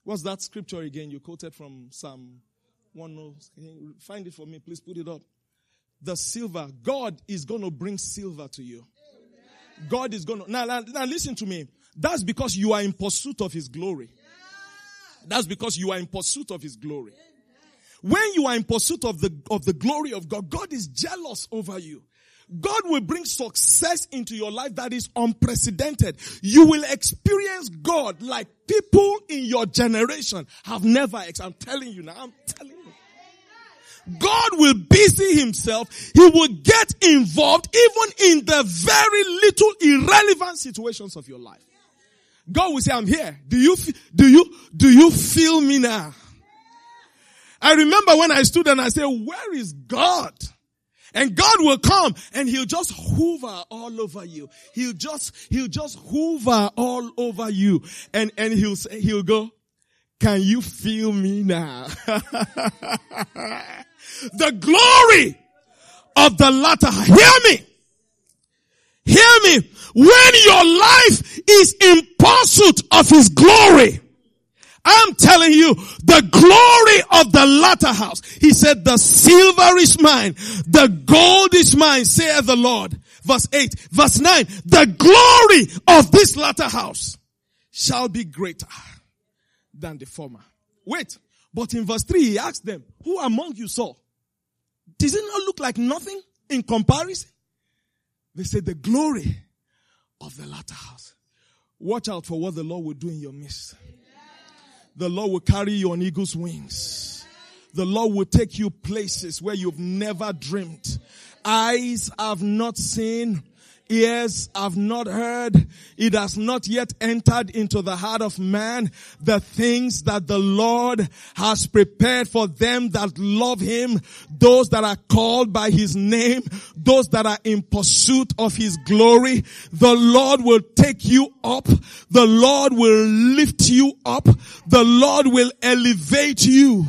What's that scripture again you quoted from Psalm 1? Find it for me. Please put it up. The silver. God is going to bring silver to you. God is going to. Now, now, now listen to me. That's because you are in pursuit of His glory. That's because you are in pursuit of His glory. When you are in pursuit of the, of the glory of God, God is jealous over you. God will bring success into your life that is unprecedented. You will experience God like people in your generation have never. I'm telling you now. I'm telling you. God will busy himself. He will get involved even in the very little irrelevant situations of your life. God will say, I'm here. Do you, do you, do you feel me now? I remember when I stood and I said, where is God? And God will come and he'll just hoover all over you. He'll just, he'll just hoover all over you. And, and he'll say, he'll go, can you feel me now? (laughs) the glory of the latter. Hear me. Hear me. When your life is in pursuit of his glory, I'm telling you, the glory of the latter house. He said, the silver is mine, the gold is mine, saith the Lord. Verse 8, verse 9, the glory of this latter house shall be greater than the former. Wait, but in verse 3 he asked them, who among you saw? Does it not look like nothing in comparison? They said, the glory of the latter house. Watch out for what the Lord will do in your midst. The Lord will carry you on eagle's wings. The Lord will take you places where you've never dreamed. Eyes have not seen, ears have not heard, it has not yet entered into the heart of man the things that the Lord has prepared for them that love him, those that are called by his name, those that are in pursuit of his glory. The Lord will take you up. The Lord will lift you up. The Lord will elevate you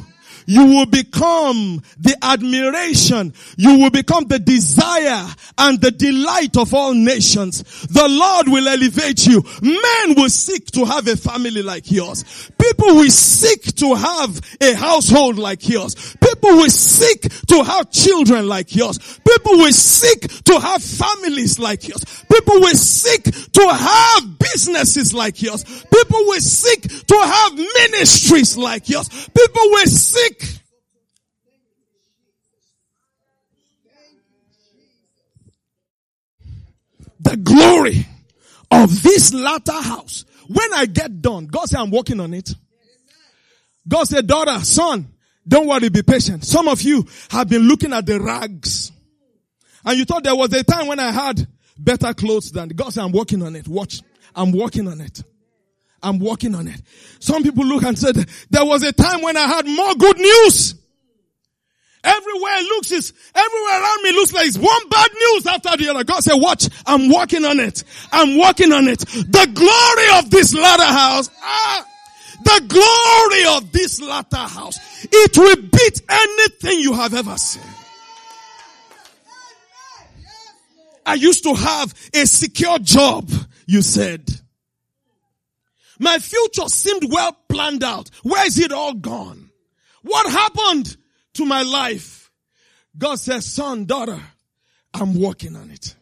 you will become the admiration. You will become the desire and the delight of all nations. The Lord will elevate you. Men will seek to have a family like yours. People will seek to have a household like yours. People will seek to have children like yours. People will seek to have families like yours. People will seek to have businesses like yours. People will seek to have ministries like yours. People will seek the glory of this latter house. When I get done, God said, I'm working on it. God said, daughter, son, don't worry, be patient. Some of you have been looking at the rags. And you thought there was a time when I had better clothes than God said, I'm working on it. Watch. I'm working on it. I'm working on it. Some people look and said, there was a time when I had more good news. Everywhere looks is, everywhere around me looks like it's one bad news after the other. God said, watch, I'm working on it. I'm working on it. The glory of this latter house, ah, the glory of this latter house, it will beat anything you have ever seen. I used to have a secure job, you said. My future seemed well planned out. Where is it all gone? What happened to my life? God says, son, daughter, I'm working on it.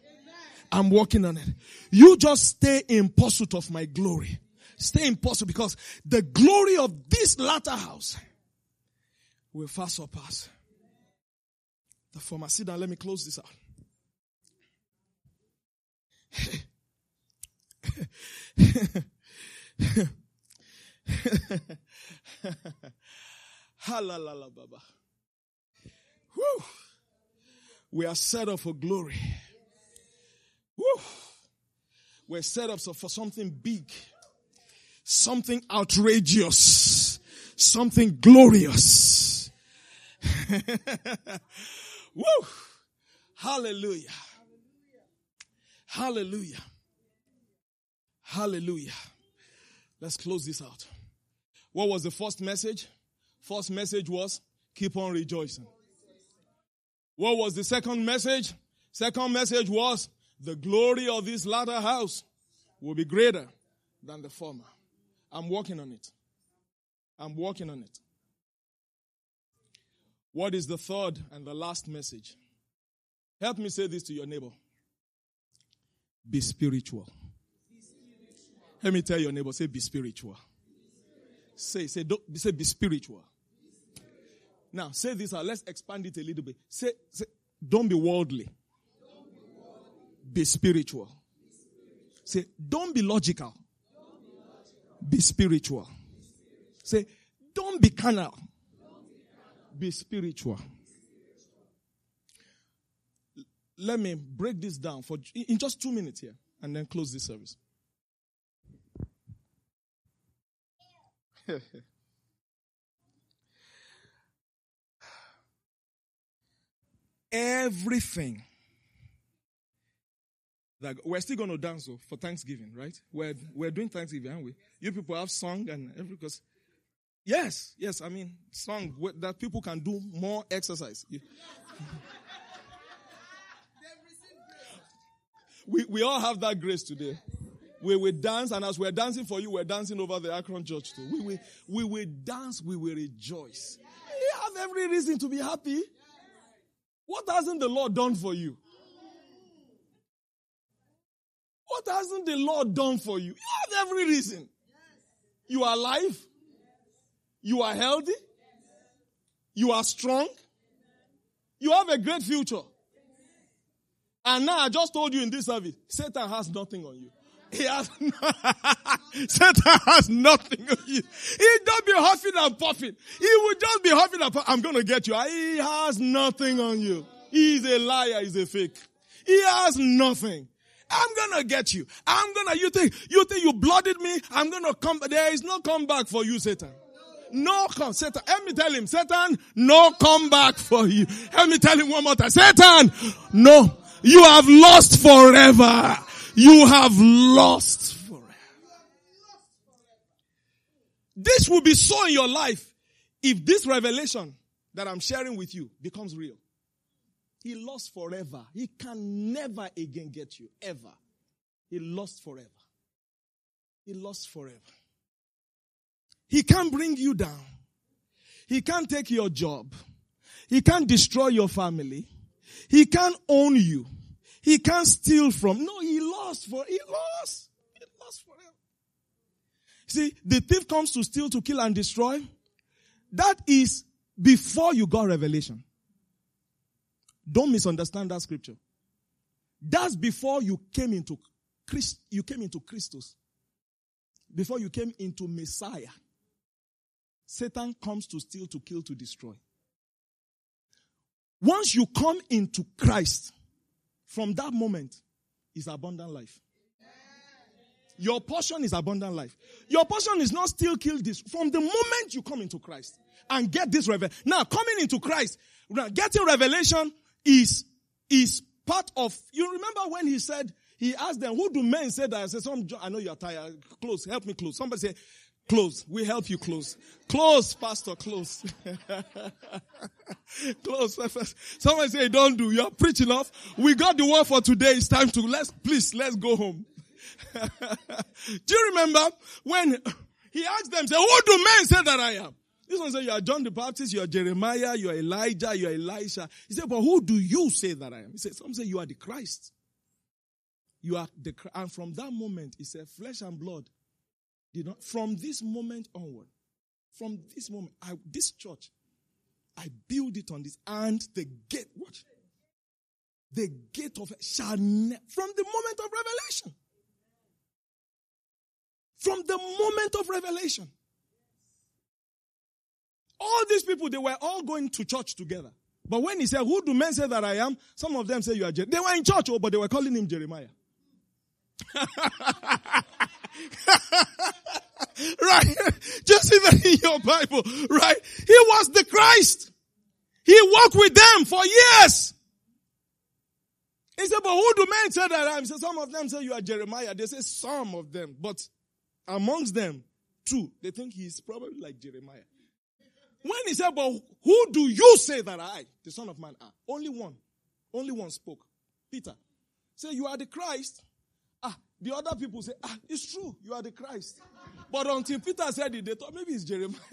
I'm working on it. You just stay in pursuit of my glory. Stay in pursuit because the glory of this latter house will far surpass the former. Sit down. Let me close this out. (laughs) Halalala baba. Woo. We are set up for glory. Woo. We're set up for something big, something outrageous, something glorious. (laughs) Woo. Hallelujah. Hallelujah. Hallelujah. Let's close this out. What was the first message? First message was keep on rejoicing. What was the second message? Second message was the glory of this latter house will be greater than the former. I'm working on it. I'm working on it. What is the third and the last message? Help me say this to your neighbor. Be spiritual. Let me tell your neighbor, say be spiritual. Say, say, don't, say be spiritual. Now, say this out. Let's expand it a little bit. Say, say don't be worldly. Be spiritual. Say, don't be logical. Be spiritual. Say, don't be carnal. Be spiritual. Let me break this down for in just two minutes here and then close this service. (laughs) Everything that we're still going to dance though, for Thanksgiving, right? We're we're doing Thanksgiving, aren't we? You people have song and every because yes, yes. I mean song that people can do more exercise. we we all have that grace today we will dance, and as we're dancing for you, we're dancing over the Akron church too. We will, we will dance, we will rejoice. You have every reason to be happy. What hasn't the Lord done for you? What hasn't the Lord done for you? You have every reason. You are alive. You are healthy. You are strong. You have a great future. And now I just told you in this service, Satan has nothing on you. He has (laughs) Satan has nothing on you. He don't be huffing and puffing. He will just be huffing and puffing. I'm gonna get you. He has nothing on you. He's a liar. He's a fake. He has nothing. I'm gonna get you. I'm gonna, you think, you think you blooded me? I'm gonna come, there is no comeback for you, Satan. No come, Satan. Let me tell him, Satan, no comeback for you. Let me tell him one more time. Satan, no. You have lost forever. You have lost forever. This will be so in your life if this revelation that I'm sharing with you becomes real. He lost forever. He can never again get you. Ever. He lost forever. He lost forever. He can't bring you down. He can't take your job. He can't destroy your family. He can't own you. He can't steal from. No, he lost for, he lost. He lost forever. See, the thief comes to steal, to kill and destroy. That is before you got revelation. Don't misunderstand that scripture. That's before you came into Christ, you came into Christus. Before you came into Messiah. Satan comes to steal, to kill, to destroy. Once you come into Christ, from that moment, is abundant life. Your portion is abundant life. Your portion is not still kill this. From the moment you come into Christ and get this revelation. Now, coming into Christ, getting revelation is, is part of, you remember when he said, he asked them, who do men say that? I said, some, I know you're tired. Close, help me close. Somebody say, close. We help you close. Close, pastor, close. (laughs) close. Someone say, don't do. You're preaching off. We got the word for today. It's time to, let's, please, let's go home. (laughs) do you remember when he asked them, say, who do men say that I am? This one said, you are John the Baptist, you are Jeremiah, you are Elijah, you are Elisha. He said, but who do you say that I am? He said, some say you are the Christ. You are the, and from that moment, he said, flesh and blood did not, from this moment onward, from this moment, I, this church, I build it on this and the gate, watch, the gate of shall ne- from the moment of revelation. From the moment of revelation. All these people, they were all going to church together. But when he said, who do men say that I am? Some of them say you are Jeremiah. They were in church, oh, but they were calling him Jeremiah. (laughs) (laughs) right? Just even in your Bible, right? He was the Christ. He walked with them for years. He said, but who do men say that I am? He said, some of them say you are Jeremiah. They say some of them, but amongst them, two, they think he's probably like Jeremiah. When he said, but who do you say that I, the son of man, are? Only one. Only one spoke. Peter. Say, you are the Christ. The other people say, ah, it's true. You are the Christ. But until Peter said it, they thought maybe it's Jeremiah. (laughs)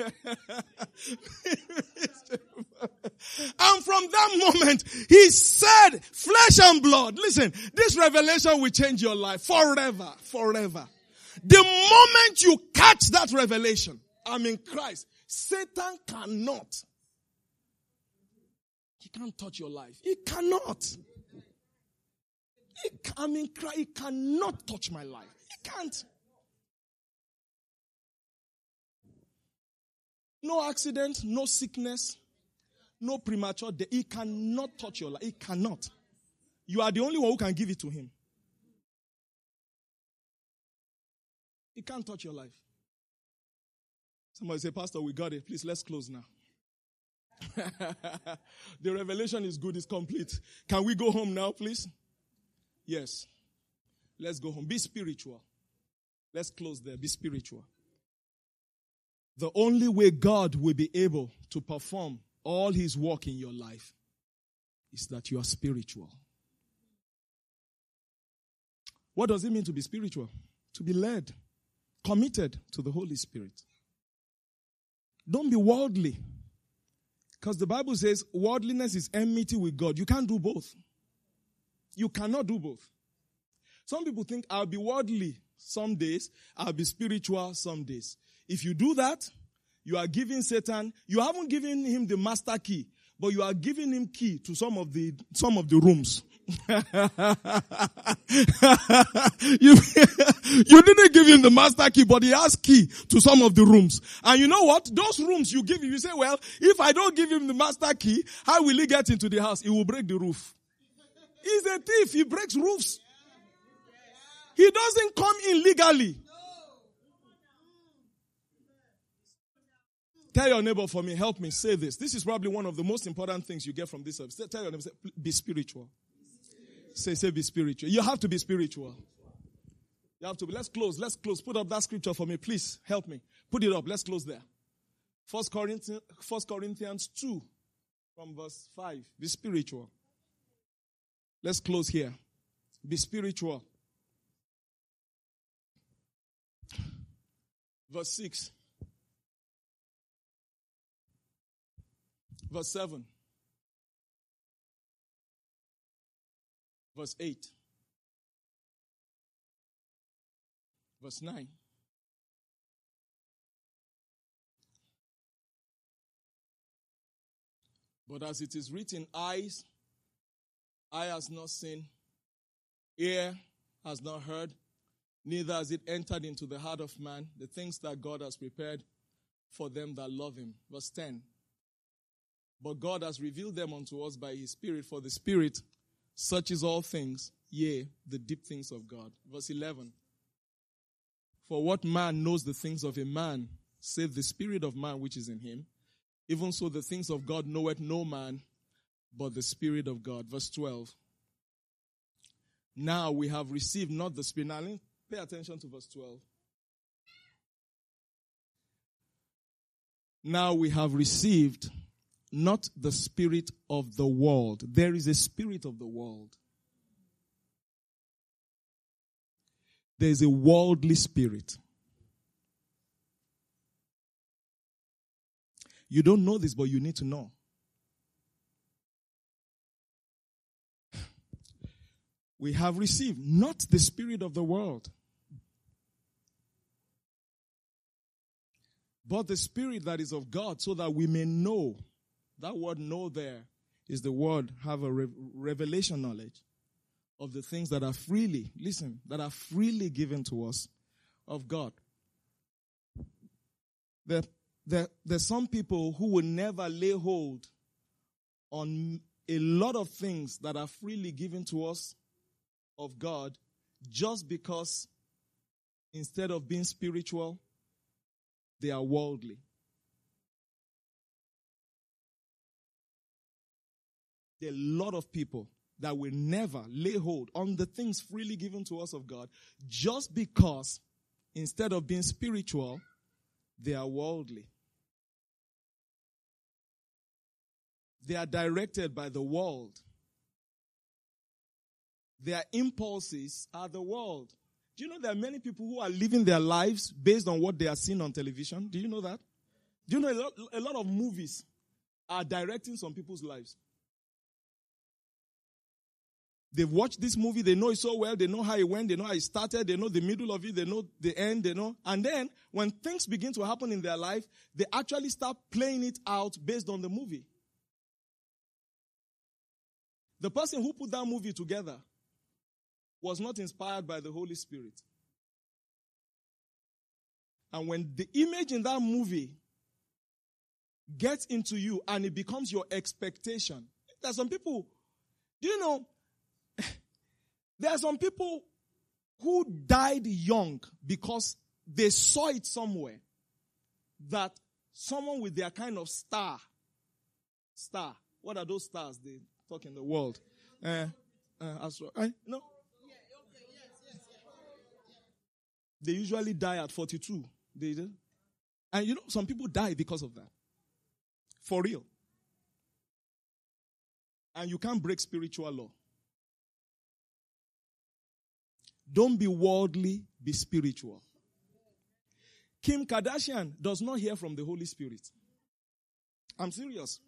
and from that moment, he said, flesh and blood. Listen, this revelation will change your life forever, forever. The moment you catch that revelation, I'm in Christ. Satan cannot. He can't touch your life. He cannot. I mean, he cannot touch my life. He can't. No accident, no sickness, no premature death. He cannot touch your life. He cannot. You are the only one who can give it to him. He can't touch your life. Somebody say, Pastor, we got it. Please, let's close now. (laughs) the revelation is good, it's complete. Can we go home now, please? Yes. Let's go home. Be spiritual. Let's close there. Be spiritual. The only way God will be able to perform all his work in your life is that you are spiritual. What does it mean to be spiritual? To be led, committed to the Holy Spirit. Don't be worldly. Because the Bible says worldliness is enmity with God. You can't do both. You cannot do both. Some people think I'll be worldly some days, I'll be spiritual some days. If you do that, you are giving Satan, you haven't given him the master key, but you are giving him key to some of the, some of the rooms. (laughs) you, (laughs) you didn't give him the master key, but he has key to some of the rooms. And you know what? Those rooms you give him, you say, well, if I don't give him the master key, how will he get into the house? He will break the roof. He's a thief. He breaks roofs. He doesn't come in legally. Tell your neighbor for me, help me say this. This is probably one of the most important things you get from this service. Tell your neighbor, say, be spiritual. Say, say, be spiritual. You have to be spiritual. You have to be. Let's close. Let's close. Put up that scripture for me. Please help me. Put it up. Let's close there. First Corinthians, First Corinthians 2 from verse 5. Be spiritual. Let's close here. Be spiritual. Verse 6. Verse 7. Verse 8. Verse 9. But as it is written, eyes, eye has not seen, ear has not heard, neither has it entered into the heart of man the things that God has prepared for them that love him. Verse 10. But God has revealed them unto us by his Spirit, for the Spirit searches all things, yea, the deep things of God. Verse 11. For what man knows the things of a man, save the spirit of man which is in him? Even so, the things of God knoweth no man, but the spirit of God. Verse 12. Now we have received not the spirit. Now, pay attention to verse 12. Now we have received not the spirit of the world. There is a spirit of the world. There is a worldly spirit. You don't know this, but you need to know. We have received not the spirit of the world but the Spirit that is of God, so that we may know. That word know there is the word have a re- revelation knowledge of the things that are freely, listen, that are freely given to us of God. There, there, there's some people who will never lay hold on a lot of things that are freely given to us of God just because instead of being spiritual, they are worldly. There are a lot of people that will never lay hold on the things freely given to us of God just because instead of being spiritual, they are worldly. They are directed by the world. Their impulses are the world. Do you know there are many people who are living their lives based on what they are seeing on television? Do you know that? Do you know a lot, a lot of movies are directing some people's lives? They've watched this movie, they know it so well, they know how it went, they know how it started, they know the middle of it, they know the end, they know. And then when things begin to happen in their life, they actually start playing it out based on the movie. The person who put that movie together was not inspired by the Holy Spirit. And when the image in that movie gets into you and it becomes your expectation, there are some people, do you know, (laughs) there are some people who died young because they saw it somewhere that someone with their kind of star, star, what are those stars they talk in the world? Uh, uh, astro, uh, no, They usually die at 42. They do. And you know, some people die because of that. For real. And you can't break spiritual law. Don't be worldly, be spiritual. Kim Kardashian does not hear from the Holy Spirit. I'm serious.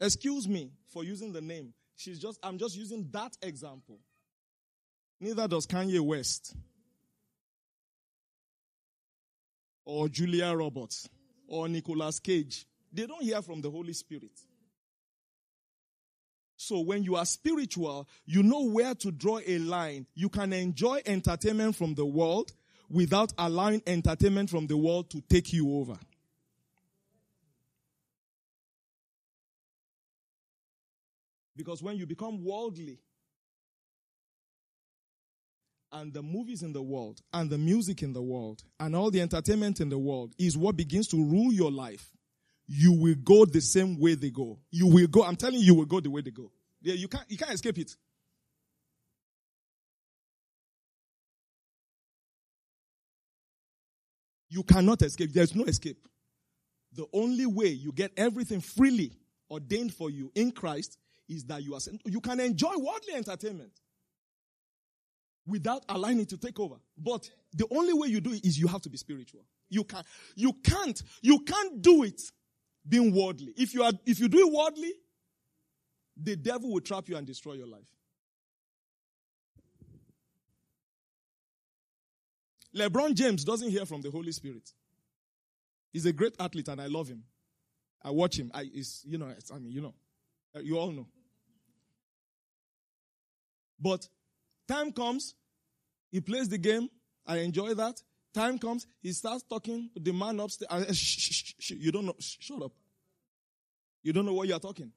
Excuse me for using the name. She's just, I'm just using that example. Neither does Kanye West. Or Julia Roberts or Nicolas Cage. They don't hear from the Holy Spirit. So when you are spiritual, you know where to draw a line. You can enjoy entertainment from the world without allowing entertainment from the world to take you over. Because when you become worldly, and the movies in the world and the music in the world and all the entertainment in the world is what begins to rule your life, you will go the same way they go. You will go, I'm telling you, you will go the way they go. Yeah, you can't, you can't escape it. You cannot escape. There's no escape. The only way you get everything freely ordained for you in Christ is that you are, you can enjoy worldly entertainment without allowing it to take over. But the only way you do it is you have to be spiritual. You can you can't you can't do it being worldly. If you are if you do it worldly, the devil will trap you and destroy your life. LeBron James doesn't hear from the Holy Spirit. He's a great athlete and I love him. I watch him. I is you know I mean you know you all know. But time comes he plays the game. I enjoy that. Time comes, he starts talking to the man upstairs. I, (laughs) shh, shh, shh, you don't know. shut up. You don't know what you are talking.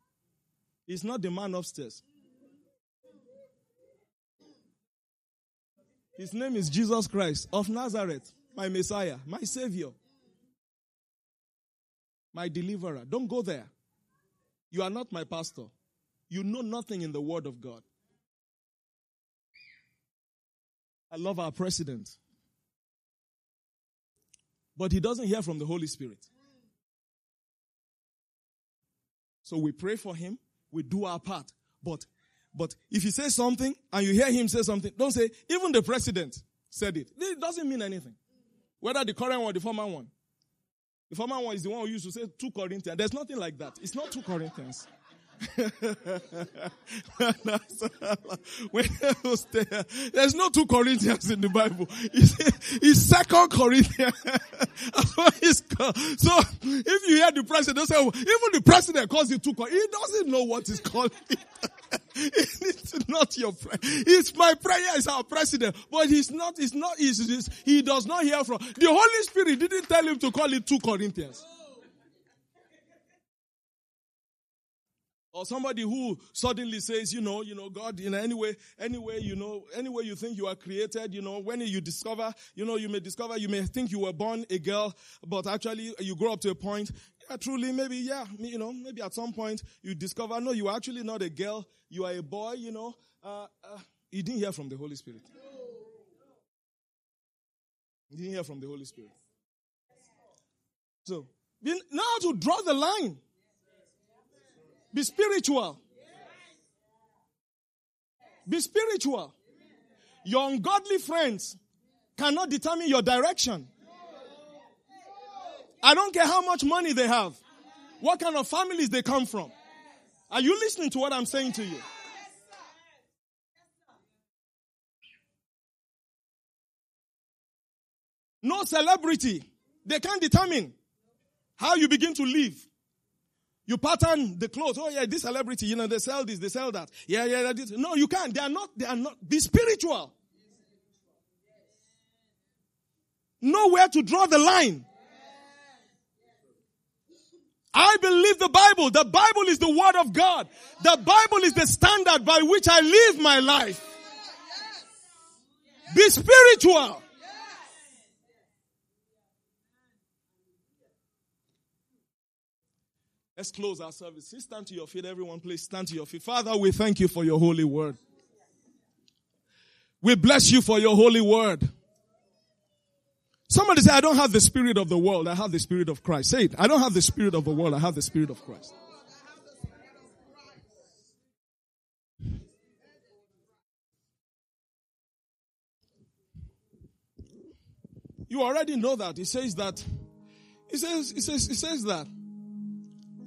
It's not the man upstairs. His name is Jesus Christ of Nazareth, my Messiah, my Savior, my deliverer. Don't go there. You are not my pastor. You know nothing in the Word of God. I love our president. But he doesn't hear from the Holy Spirit. So we pray for him, we do our part. But but if he says something and you hear him say something, don't say, even the president said it. It doesn't mean anything. Whether the current one or the former one. The former one is the one who used to say 2 Corinthians. There's nothing like that. It's not 2 Corinthians. (laughs) there's no two Corinthians in the Bible. It's, second Corinthians. (laughs) it's. So if you hear the president say, oh, even the president calls it two Corinthians, he doesn't know what he's calling it. it's not your prayer. It's my prayer It's our president, but he's not, he's not, he's, he's, he does not hear from, the Holy Spirit didn't tell him to call it two Corinthians. Or somebody who suddenly says, you know, you know, God, in any way, anyway, you know, anyway you think you are created, you know, when you discover, you know, you may discover, you may think you were born a girl, but actually you grow up to a point, yeah, truly, maybe, yeah, you know, maybe at some point you discover, no, you are actually not a girl, you are a boy, you know, uh, uh, you didn't hear from the Holy Spirit. You didn't hear from the Holy Spirit. So, now to draw the line. Be spiritual. Be spiritual. Your ungodly friends cannot determine your direction. I don't care how much money they have, what kind of families they come from. Are you listening to what I'm saying to you? No celebrity. They can't determine how you begin to live. You pattern the clothes. Oh yeah, this celebrity, you know, they sell this, they sell that. Yeah, yeah, this. No, you can't. They are not, they are not. Be spiritual. Know where to draw the line. I believe the Bible. The Bible is the Word of God. The Bible is the standard by which I live my life. Be spiritual. Let's close our service. Stand to your feet, everyone. Please stand to your feet. Father, we thank you for your holy word. We bless you for your holy word. Somebody say, I don't have the spirit of the world. I have the spirit of Christ. Say it. I don't have the spirit of the world. I have the spirit of Christ. You already know that. He says that. He says, he says, he says that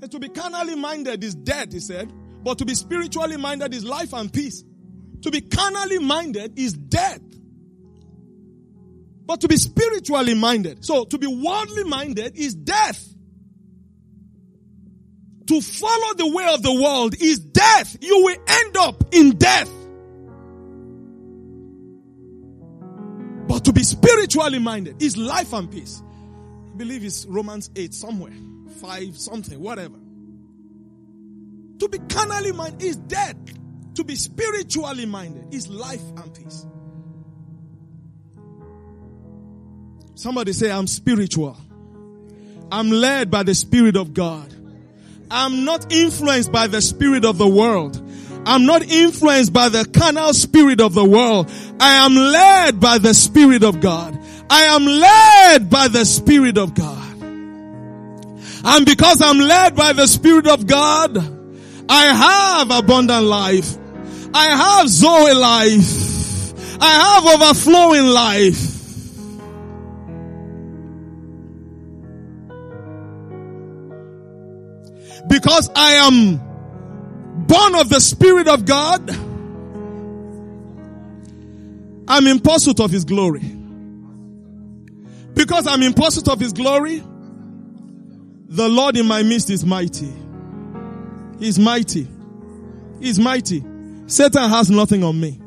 and to be carnally minded is death, he said. But to be spiritually minded is life and peace. To be carnally minded is death. But to be spiritually minded, so to be worldly minded is death. To follow the way of the world is death. You will end up in death. But to be spiritually minded is life and peace. I believe it's Romans 8 somewhere five, something, whatever. To be carnally minded is death. To be spiritually minded is life and peace. Somebody say, I'm spiritual. I'm led by the Spirit of God. I'm not influenced by the Spirit of the world. I'm not influenced by the carnal spirit of the world. I am led by the Spirit of God. I am led by the Spirit of God. And because I'm led by the Spirit of God, I have abundant life. I have Zoe life. I have overflowing life. Because I am born of the Spirit of God, I'm in pursuit of His glory. Because I'm in pursuit of His glory, the Lord in my midst is mighty. He's mighty. He's mighty. Satan has nothing on me.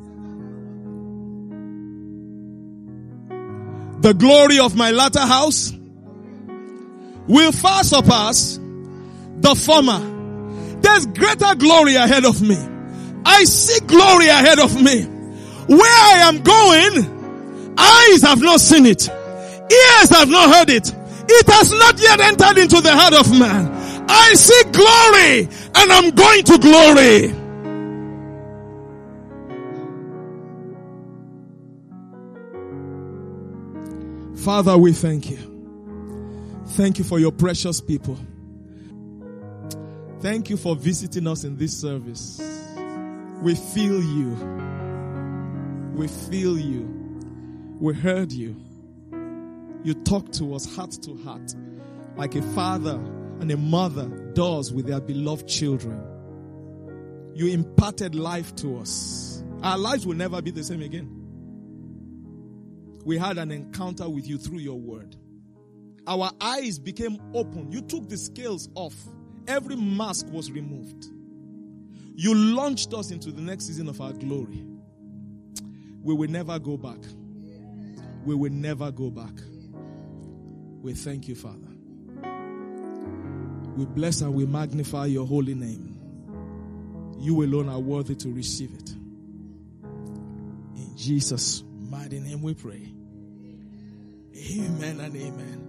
The glory of my latter house will far surpass the former. There's greater glory ahead of me. I see glory ahead of me. Where I am going, Eyes have not seen it. Ears have not heard it. It has not yet entered into the heart of man. I see glory and I'm going to glory. Father, we thank you. Thank you for your precious people. Thank you for visiting us in this service. We feel you. We feel you. We heard you. You talk to us heart to heart like a father and a mother does with their beloved children. You imparted life to us. Our lives will never be the same again. We had an encounter with you through your word. Our eyes became open. You took the scales off. Every mask was removed. You launched us into the next season of our glory. We will never go back. We will never go back. We thank you, Father. We bless and we magnify your holy name. You alone are worthy to receive it. In Jesus' mighty name we pray. Amen and amen.